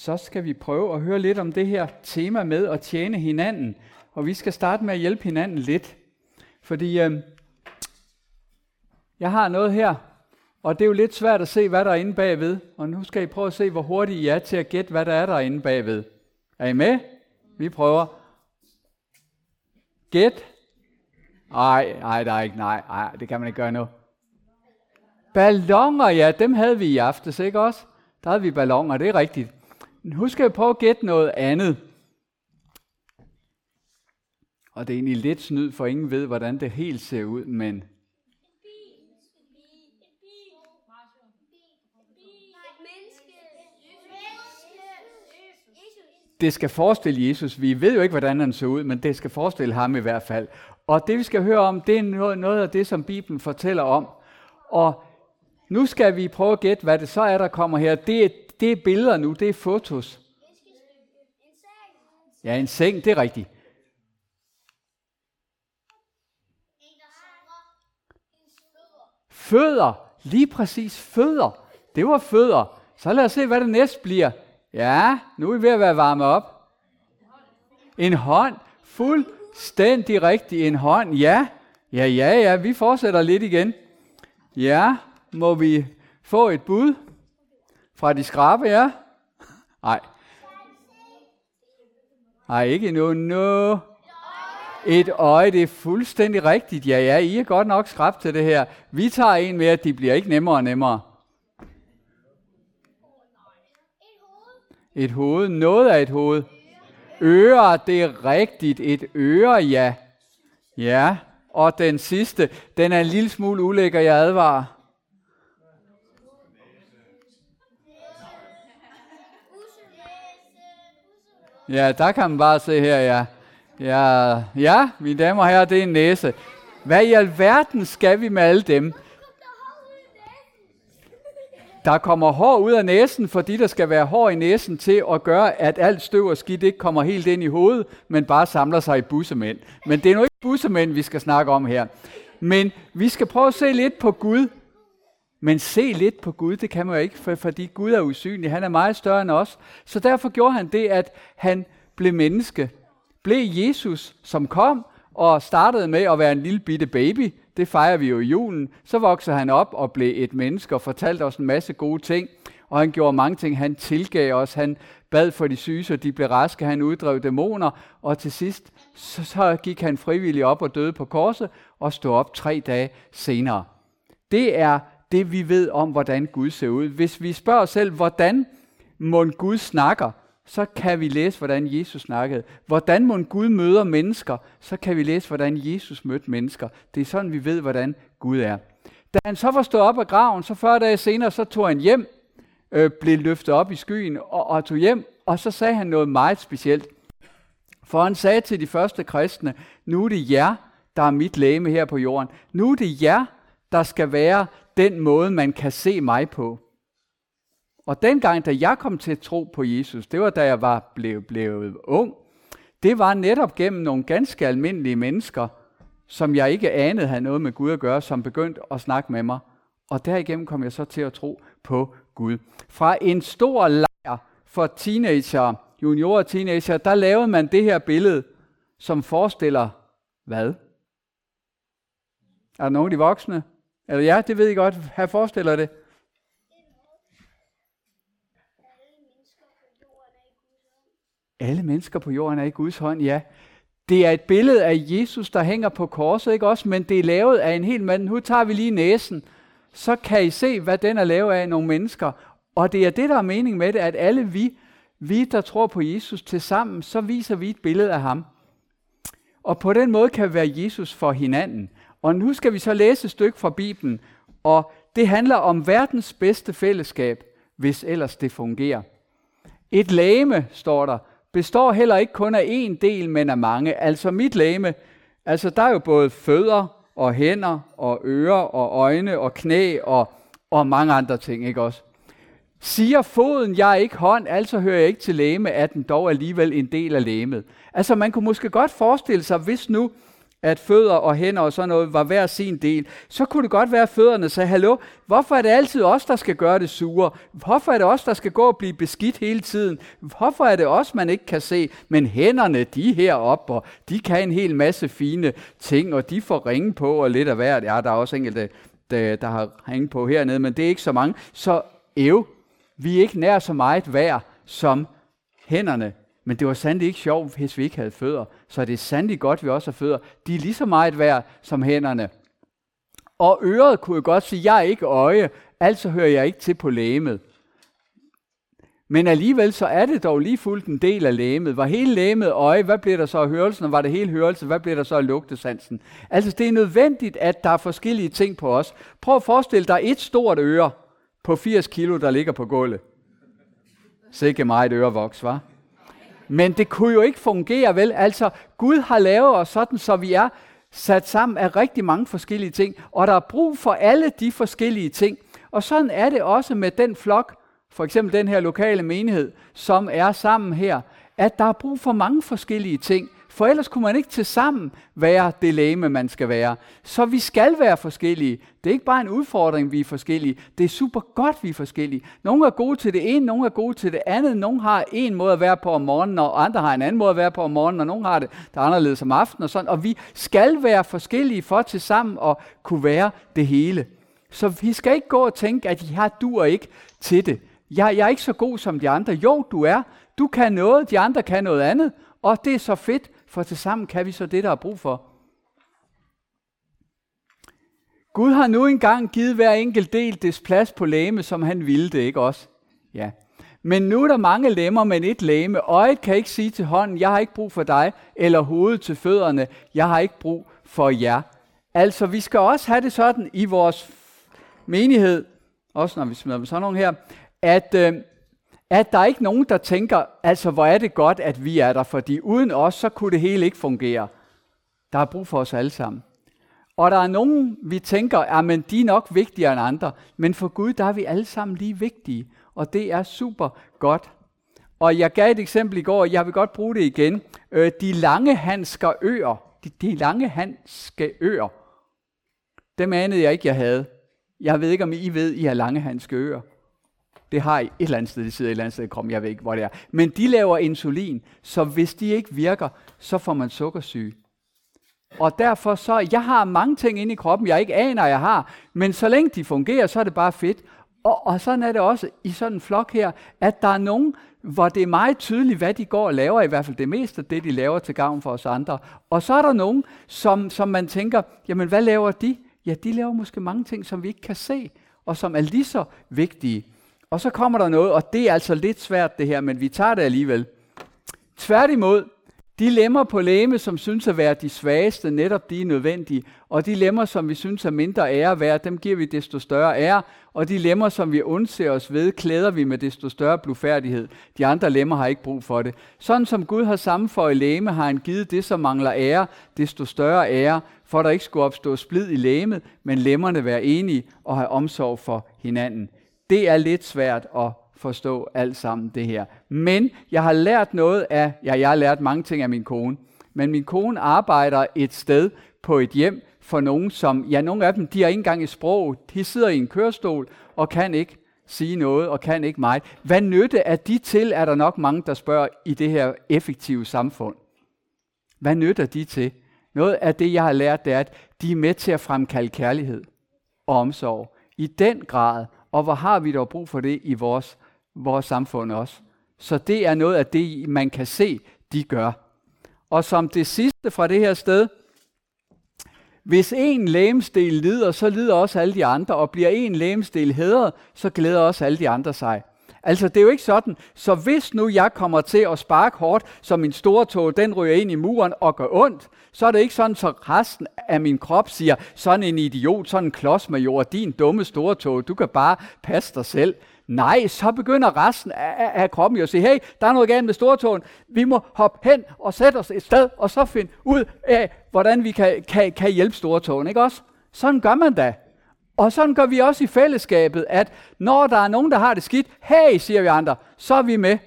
så skal vi prøve at høre lidt om det her tema med at tjene hinanden. Og vi skal starte med at hjælpe hinanden lidt. Fordi øh, jeg har noget her, og det er jo lidt svært at se, hvad der er inde bagved. Og nu skal I prøve at se, hvor hurtigt I er til at gætte, hvad der er derinde bagved. Er I med? Vi prøver. Gæt. Ej, ej, der er ikke, nej, ej, det kan man ikke gøre nu. Ballonger, ja, dem havde vi i aftes, ikke også? Der havde vi ballonger, det er rigtigt. Nu skal jeg prøve at gætte noget andet. Og det er egentlig lidt snyd, for ingen ved, hvordan det helt ser ud, men det skal forestille Jesus. Vi ved jo ikke, hvordan han så ud, men det skal forestille ham i hvert fald. Og det vi skal høre om, det er noget, noget af det, som Bibelen fortæller om. Og nu skal vi prøve at gætte, hvad det så er, der kommer her. Det er, det er billeder nu, det er fotos. Ja, en seng, det er rigtigt. Fødder, lige præcis fødder. Det var fødder. Så lad os se, hvad det næste bliver. Ja, nu er vi ved at være varme op. En hånd. Fuldstændig rigtig en hånd. Ja, ja, ja, ja. Vi fortsætter lidt igen. Ja, må vi få et bud fra de skrabe, ja? Nej. Nej, ikke endnu. No. Et øje, det er fuldstændig rigtigt. Ja, ja, I er godt nok skrabt til det her. Vi tager en mere, de bliver ikke nemmere og nemmere. Et hoved. Noget af et hoved. Øre, det er rigtigt. Et øre, ja. Ja. Og den sidste, den er en lille smule ulækker, jeg advarer. Ja, der kan man bare se her, ja. Ja, ja mine damer og herrer, det er en næse. Hvad i alverden skal vi med alle dem? Der kommer hår ud af næsen, fordi der skal være hår i næsen til at gøre, at alt støv og skidt ikke kommer helt ind i hovedet, men bare samler sig i bussemænd. Men det er nu ikke bussemænd, vi skal snakke om her. Men vi skal prøve at se lidt på Gud. Men se lidt på Gud, det kan man jo ikke, for, fordi Gud er usynlig. Han er meget større end os. Så derfor gjorde han det, at han blev menneske. Blev Jesus, som kom og startede med at være en lille bitte baby, det fejrer vi jo i julen, så voksede han op og blev et menneske og fortalte os en masse gode ting. Og han gjorde mange ting. Han tilgav os, han bad for de syge, så de blev raske, han uddrev dæmoner, og til sidst, så, så gik han frivilligt op og døde på korset, og stod op tre dage senere. Det er det, vi ved om, hvordan Gud ser ud. Hvis vi spørger os selv, hvordan må Gud snakker, så kan vi læse, hvordan Jesus snakkede. Hvordan må Gud møder mennesker, så kan vi læse, hvordan Jesus mødte mennesker. Det er sådan, vi ved, hvordan Gud er. Da han så var stået op af graven, så 40 dage senere, så tog han hjem, øh, blev løftet op i skyen og, og tog hjem, og så sagde han noget meget specielt. For han sagde til de første kristne, nu er det jer, der er mit læme her på jorden. Nu er det jer, der skal være den måde, man kan se mig på. Og dengang, da jeg kom til at tro på Jesus, det var da jeg var blevet, blevet ung, det var netop gennem nogle ganske almindelige mennesker, som jeg ikke anede havde noget med Gud at gøre, som begyndte at snakke med mig. Og derigennem kom jeg så til at tro på Gud. Fra en stor lejr for teenager, juniorer og teenager, der lavede man det her billede, som forestiller hvad? Er der nogen af de voksne? Eller ja, det ved I godt. Her forestiller det. Alle mennesker på jorden er i Guds hånd, ja. Det er et billede af Jesus, der hænger på korset, ikke også? Men det er lavet af en hel mand. Nu tager vi lige næsen. Så kan I se, hvad den er lavet af nogle mennesker. Og det er det, der er mening med det, at alle vi, vi der tror på Jesus til sammen, så viser vi et billede af ham. Og på den måde kan vi være Jesus for hinanden. Og nu skal vi så læse et stykke fra Bibelen, og det handler om verdens bedste fællesskab, hvis ellers det fungerer. Et lame, står der, består heller ikke kun af én del, men af mange. Altså mit lame, altså der er jo både fødder og hænder og ører og øjne og knæ og, og mange andre ting, ikke også? Siger foden, jeg er ikke hånd, altså hører jeg ikke til læme, at den dog alligevel en del af læmet. Altså man kunne måske godt forestille sig, hvis nu, at fødder og hænder og sådan noget var hver sin del, så kunne det godt være, at fødderne sagde, hallo, hvorfor er det altid os, der skal gøre det sure? Hvorfor er det os, der skal gå og blive beskidt hele tiden? Hvorfor er det os, man ikke kan se? Men hænderne, de er heroppe, og de kan en hel masse fine ting, og de får ringe på og lidt af hvert. Ja, der er også enkelte, der, der har ringe på hernede, men det er ikke så mange. Så ev, vi er ikke nær så meget værd som hænderne. Men det var sandelig ikke sjovt, hvis vi ikke havde fødder. Så det er sandelig godt, at vi også har fødder. De er lige så meget værd som hænderne. Og øret kunne jo godt sige, jeg er ikke øje, altså hører jeg ikke til på lægemet. Men alligevel så er det dog lige fuldt en del af lægemet. Var hele lægemet øje, hvad bliver der så af hørelsen, og var det hele hørelse, hvad bliver der så af lugtesansen? Altså det er nødvendigt, at der er forskellige ting på os. Prøv at forestille dig et stort øre på 80 kilo, der ligger på gulvet. Sikke meget ørevoks, var. Men det kunne jo ikke fungere vel. Altså, Gud har lavet os sådan, så vi er sat sammen af rigtig mange forskellige ting, og der er brug for alle de forskellige ting. Og sådan er det også med den flok, for eksempel den her lokale menighed, som er sammen her, at der er brug for mange forskellige ting. For ellers kunne man ikke til sammen være det læme, man skal være. Så vi skal være forskellige. Det er ikke bare en udfordring, vi er forskellige. Det er super godt, vi er forskellige. Nogle er gode til det ene, nogle er gode til det andet. Nogle har en måde at være på om morgenen, og andre har en anden måde at være på om morgenen, og nogle har det der er anderledes om aftenen. Og, sådan. og vi skal være forskellige for til sammen at kunne være det hele. Så vi skal ikke gå og tænke, at jeg duer ikke til det. Jeg, jeg er ikke så god som de andre. Jo, du er. Du kan noget, de andre kan noget andet. Og det er så fedt, for tilsammen kan vi så det, der er brug for. Gud har nu engang givet hver enkelt del des plads på læme, som han ville det, ikke også? Ja. Men nu er der mange lemmer, men et læme. Øjet kan ikke sige til hånden, jeg har ikke brug for dig, eller hovedet til fødderne, jeg har ikke brug for jer. Altså, vi skal også have det sådan i vores menighed, også når vi smider sådan nogle her, at øh, at der er ikke nogen, der tænker, altså hvor er det godt, at vi er der, fordi uden os, så kunne det hele ikke fungere. Der er brug for os alle sammen. Og der er nogen, vi tænker, at men de er nok vigtigere end andre. Men for Gud, der er vi alle sammen lige vigtige. Og det er super godt. Og jeg gav et eksempel i går, jeg vil godt bruge det igen. Øh, de lange handsker øer. De, de lange handske øer. Dem anede jeg ikke, jeg havde. Jeg ved ikke, om I ved, I har lange handske øer. Det har I et eller andet sted, det sidder et eller andet sted i kroppen, jeg ved ikke, hvor det er. Men de laver insulin, så hvis de ikke virker, så får man sukkersyge. Og derfor så, jeg har mange ting inde i kroppen, jeg ikke aner, jeg har, men så længe de fungerer, så er det bare fedt. Og, og sådan er det også i sådan en flok her, at der er nogen, hvor det er meget tydeligt, hvad de går og laver, i hvert fald det meste af det, de laver til gavn for os andre. Og så er der nogen, som, som man tænker, jamen hvad laver de? Ja, de laver måske mange ting, som vi ikke kan se, og som er lige så vigtige. Og så kommer der noget, og det er altså lidt svært det her, men vi tager det alligevel. Tværtimod, de lemmer på læme, som synes at være de svageste, netop de er nødvendige. Og de lemmer, som vi synes er mindre ære værd, dem giver vi desto større ære. Og de lemmer, som vi undser os ved, klæder vi med desto større blufærdighed. De andre lemmer har ikke brug for det. Sådan som Gud har sammenføjet læme, har han givet det, som mangler ære, desto større ære, for der ikke skulle opstå splid i læmet, men lemmerne være enige og have omsorg for hinanden. Det er lidt svært at forstå alt sammen det her. Men jeg har lært noget af, ja, jeg har lært mange ting af min kone, men min kone arbejder et sted på et hjem for nogen, som, ja, nogle af dem, de har ikke engang et sprog. De sidder i en kørestol og kan ikke sige noget og kan ikke meget. Hvad nytte er de til, er der nok mange, der spørger i det her effektive samfund. Hvad nytter de til? Noget af det, jeg har lært, det er, at de er med til at fremkalde kærlighed og omsorg. I den grad, og hvor har vi dog brug for det i vores, vores samfund også. Så det er noget af det, man kan se, de gør. Og som det sidste fra det her sted, hvis en lægemsdel lider, så lider også alle de andre, og bliver en lægemsdel hædret, så glæder også alle de andre sig. Altså, det er jo ikke sådan, så hvis nu jeg kommer til at sparke hårdt, så min store tog, den ryger ind i muren og gør ondt, så er det ikke sådan, så resten af min krop siger, sådan en idiot, sådan en klodsmajor, din dumme store tog, du kan bare passe dig selv. Nej, så begynder resten af, af kroppen jo at sige, hey, der er noget galt med stortåen. Vi må hoppe hen og sætte os et sted, og så finde ud af, hvordan vi kan, kan, kan hjælpe stortåen, ikke også? Sådan gør man da. Og sådan gør vi også i fællesskabet, at når der er nogen, der har det skidt, hey, siger vi andre, så er vi med.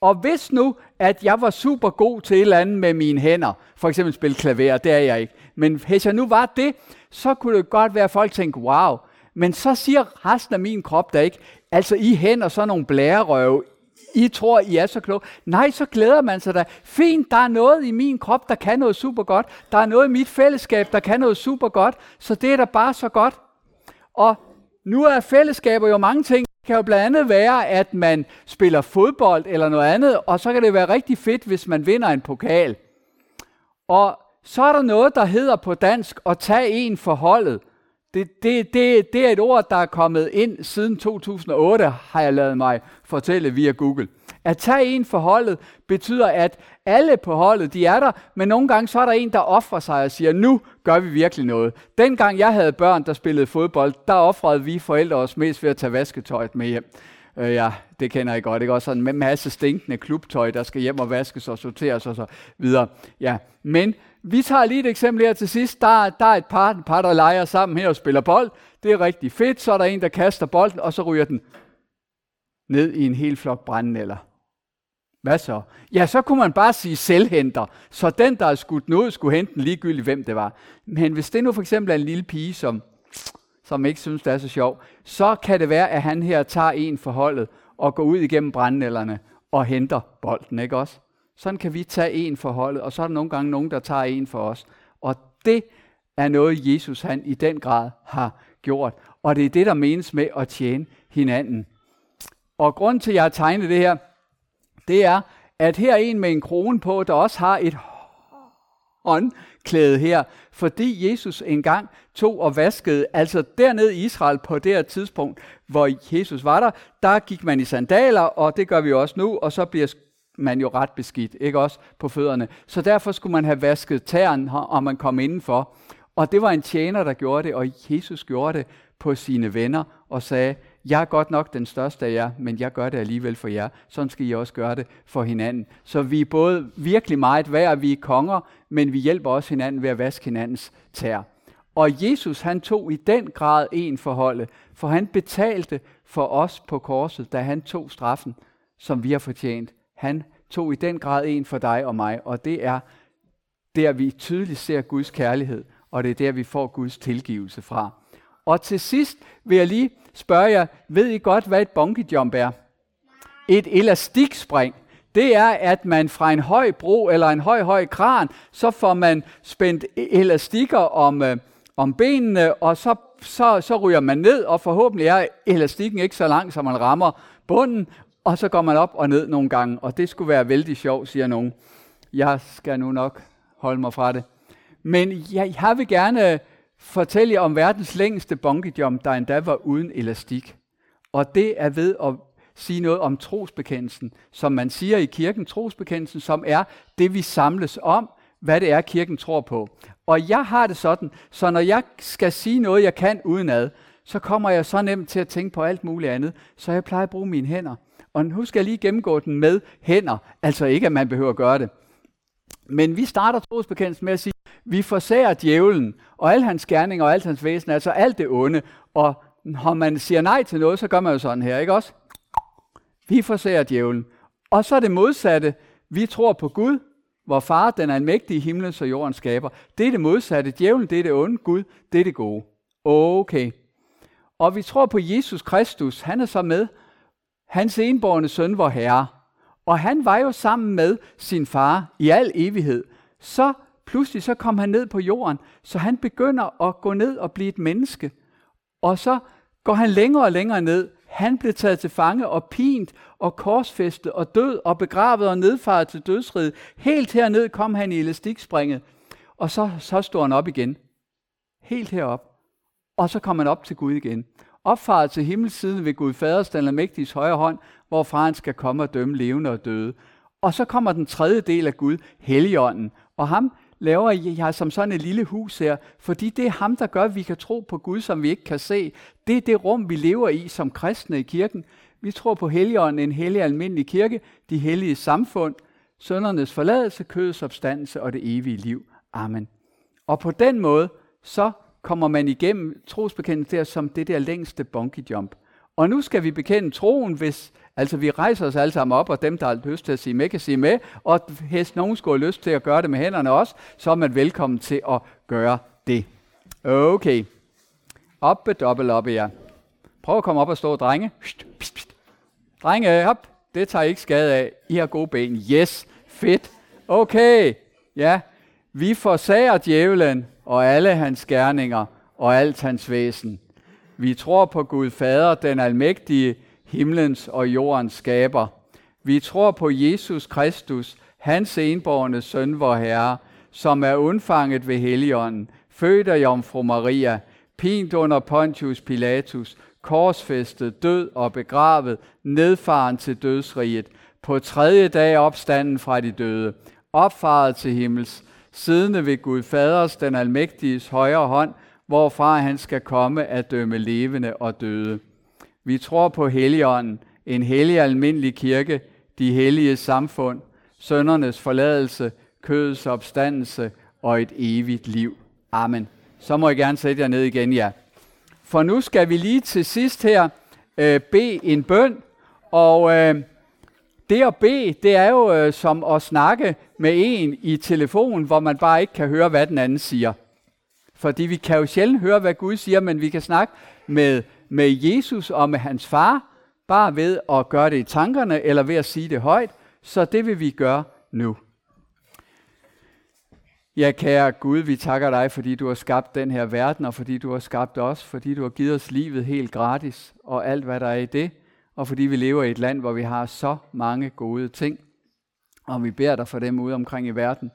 Og hvis nu, at jeg var super god til et eller andet med mine hænder, for eksempel spille klaver, det er jeg ikke, men hvis jeg nu var det, så kunne det godt være, at folk tænkte, wow, men så siger resten af min krop der ikke, altså I hænder sådan nogle blærerøve, I tror, I er så kloge. Nej, så glæder man sig da. Fint, der er noget i min krop, der kan noget super godt. Der er noget i mit fællesskab, der kan noget super godt. Så det er da bare så godt. Og nu er fællesskaber jo mange ting. Det kan jo blandt andet være, at man spiller fodbold eller noget andet, og så kan det være rigtig fedt, hvis man vinder en pokal. Og så er der noget, der hedder på dansk at tage en for holdet. Det, det, det, det er et ord, der er kommet ind siden 2008, har jeg lavet mig fortælle via Google. At tage en for holdet betyder, at alle på holdet, de er der, men nogle gange så er der en, der offrer sig og siger, nu gør vi virkelig noget. Dengang jeg havde børn, der spillede fodbold, der offrede vi forældre os mest ved at tage vasketøjet med hjem. Øh, ja, det kender jeg godt. Ikke? Også sådan en masse stinkende klubtøj, der skal hjem og vaskes og sorteres og så videre. Ja, men vi tager lige et eksempel her til sidst. Der, der er et par, et par, der leger sammen her og spiller bold. Det er rigtig fedt. Så er der en, der kaster bolden, og så ryger den ned i en hel flok brændenælder. Hvad så? Ja, så kunne man bare sige selvhenter. Så den, der er skudt noget, skulle hente den ligegyldigt, hvem det var. Men hvis det nu for eksempel er en lille pige, som, som ikke synes, det er så sjov, så kan det være, at han her tager en forholdet og går ud igennem brændenælderne og henter bolden, ikke også? Sådan kan vi tage en for holdet, og så er der nogle gange nogen, der tager en for os. Og det er noget, Jesus han i den grad har gjort. Og det er det, der menes med at tjene hinanden. Og grund til, at jeg har tegnet det her, det er, at her er en med en krone på, der også har et håndklæde her, fordi Jesus engang tog og vaskede, altså dernede i Israel på det her tidspunkt, hvor Jesus var der, der gik man i sandaler, og det gør vi også nu, og så bliver man jo ret beskidt, ikke også, på fødderne. Så derfor skulle man have vasket tæren, og man kom indenfor. Og det var en tjener, der gjorde det, og Jesus gjorde det på sine venner og sagde, jeg er godt nok den største af jer, men jeg gør det alligevel for jer. Sådan skal I også gøre det for hinanden. Så vi er både virkelig meget værd, vi er konger, men vi hjælper også hinanden ved at vaske hinandens tær. Og Jesus han tog i den grad en forholde, for han betalte for os på korset, da han tog straffen, som vi har fortjent. Han tog i den grad en for dig og mig, og det er der, vi tydeligt ser Guds kærlighed, og det er der, vi får Guds tilgivelse fra. Og til sidst vil jeg lige spørge jer, ved I godt, hvad et bungee jump er? Et elastikspring. Det er, at man fra en høj bro eller en høj, høj kran, så får man spændt e- elastikker om, øh, om benene, og så, så, så ryger man ned, og forhåbentlig er elastikken ikke så lang, så man rammer bunden, og så går man op og ned nogle gange, og det skulle være vældig sjovt, siger nogen. Jeg skal nu nok holde mig fra det. Men jeg, jeg vil gerne fortælle jer om verdens længste bungee jump, der endda var uden elastik. Og det er ved at sige noget om trosbekendelsen, som man siger i kirken, trosbekendelsen, som er det, vi samles om, hvad det er, kirken tror på. Og jeg har det sådan, så når jeg skal sige noget, jeg kan udenad, så kommer jeg så nemt til at tænke på alt muligt andet, så jeg plejer at bruge mine hænder. Og nu skal jeg lige gennemgå den med hænder. Altså ikke, at man behøver at gøre det. Men vi starter trosbekendelsen med at sige, vi forsager djævlen og al hans gerninger og alt hans væsen, altså alt det onde. Og når man siger nej til noget, så gør man jo sådan her, ikke også? Vi forsager djævlen. Og så er det modsatte. Vi tror på Gud, hvor far, den er en mægtig himmel, så jorden skaber. Det er det modsatte. Djævlen, det er det onde. Gud, det er det gode. Okay. Og vi tror på Jesus Kristus. Han er så med Hans enborne søn var herre. Og han var jo sammen med sin far i al evighed. Så pludselig så kom han ned på jorden, så han begynder at gå ned og blive et menneske. Og så går han længere og længere ned. Han blev taget til fange og pint og korsfæstet og død og begravet og nedfaret til dødsriget. Helt herned kom han i elastikspringet. Og så, så stod han op igen. Helt herop. Og så kom han op til Gud igen opfaret til himmelsiden ved Gud Faders, den almægtiges højre hånd, hvorfra han skal komme og dømme levende og døde. Og så kommer den tredje del af Gud, Helligånden. Og ham laver jeg som sådan et lille hus her, fordi det er ham, der gør, at vi kan tro på Gud, som vi ikke kan se. Det er det rum, vi lever i som kristne i kirken. Vi tror på Helligånden, en hellig almindelig kirke, de hellige samfund, søndernes forladelse, kødets opstandelse og det evige liv. Amen. Og på den måde, så kommer man igennem trosbekendelsen der som det der længste bungee jump. Og nu skal vi bekende troen, hvis Altså vi rejser os alle sammen op, og dem, der har lyst til at sige med, kan sige med, og hvis nogen skulle have lyst til at gøre det med hænderne også, så er man velkommen til at gøre det. Okay. Oppe, dobbelt oppe, ja. Prøv at komme op og stå, drenge. Pst, pst, pst. Drenge, op. Det tager I ikke skade af. I har gode ben. Yes. Fedt. Okay. Ja. Vi forsager djævlen og alle hans gerninger og alt hans væsen. Vi tror på Gud Fader, den almægtige, himlens og jordens skaber. Vi tror på Jesus Kristus, hans enborgne søn, vor Herre, som er undfanget ved Helligånden, født af Jomfru Maria, pint under Pontius Pilatus, korsfæstet, død og begravet, nedfaren til dødsriget, på tredje dag opstanden fra de døde, opfaret til himmels, siddende ved Gud Faders, den almægtiges højre hånd, hvorfra han skal komme at dømme levende og døde. Vi tror på Helligånden, en hellig almindelig kirke, de hellige samfund, søndernes forladelse, kødets opstandelse og et evigt liv. Amen. Så må jeg gerne sætte jer ned igen, ja. For nu skal vi lige til sidst her øh, bede en bøn, og øh, det at bede, det er jo øh, som at snakke med en i telefon, hvor man bare ikke kan høre, hvad den anden siger. Fordi vi kan jo sjældent høre, hvad Gud siger, men vi kan snakke med, med Jesus og med hans far, bare ved at gøre det i tankerne, eller ved at sige det højt. Så det vil vi gøre nu. Ja, kære Gud, vi takker dig, fordi du har skabt den her verden, og fordi du har skabt os, fordi du har givet os livet helt gratis, og alt hvad der er i det, og fordi vi lever i et land, hvor vi har så mange gode ting. Og vi beder dig for dem ude omkring i verden,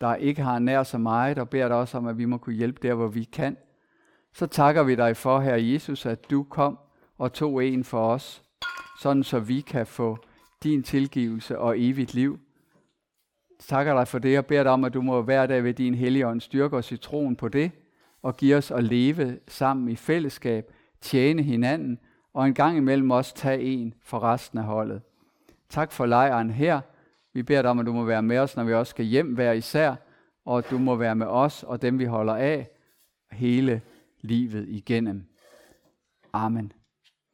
der ikke har nær så meget, og beder dig også om, at vi må kunne hjælpe der, hvor vi kan. Så takker vi dig for, Herre Jesus, at du kom og tog en for os, sådan så vi kan få din tilgivelse og evigt liv takker dig for det og beder dig om, at du må hver dag ved din hellige ånd styrke os i troen på det, og give os at leve sammen i fællesskab, tjene hinanden, og en gang imellem også tage en for resten af holdet. Tak for lejren her. Vi beder dig om, at du må være med os, når vi også skal hjem hver især, og at du må være med os og dem, vi holder af, hele livet igennem. Amen.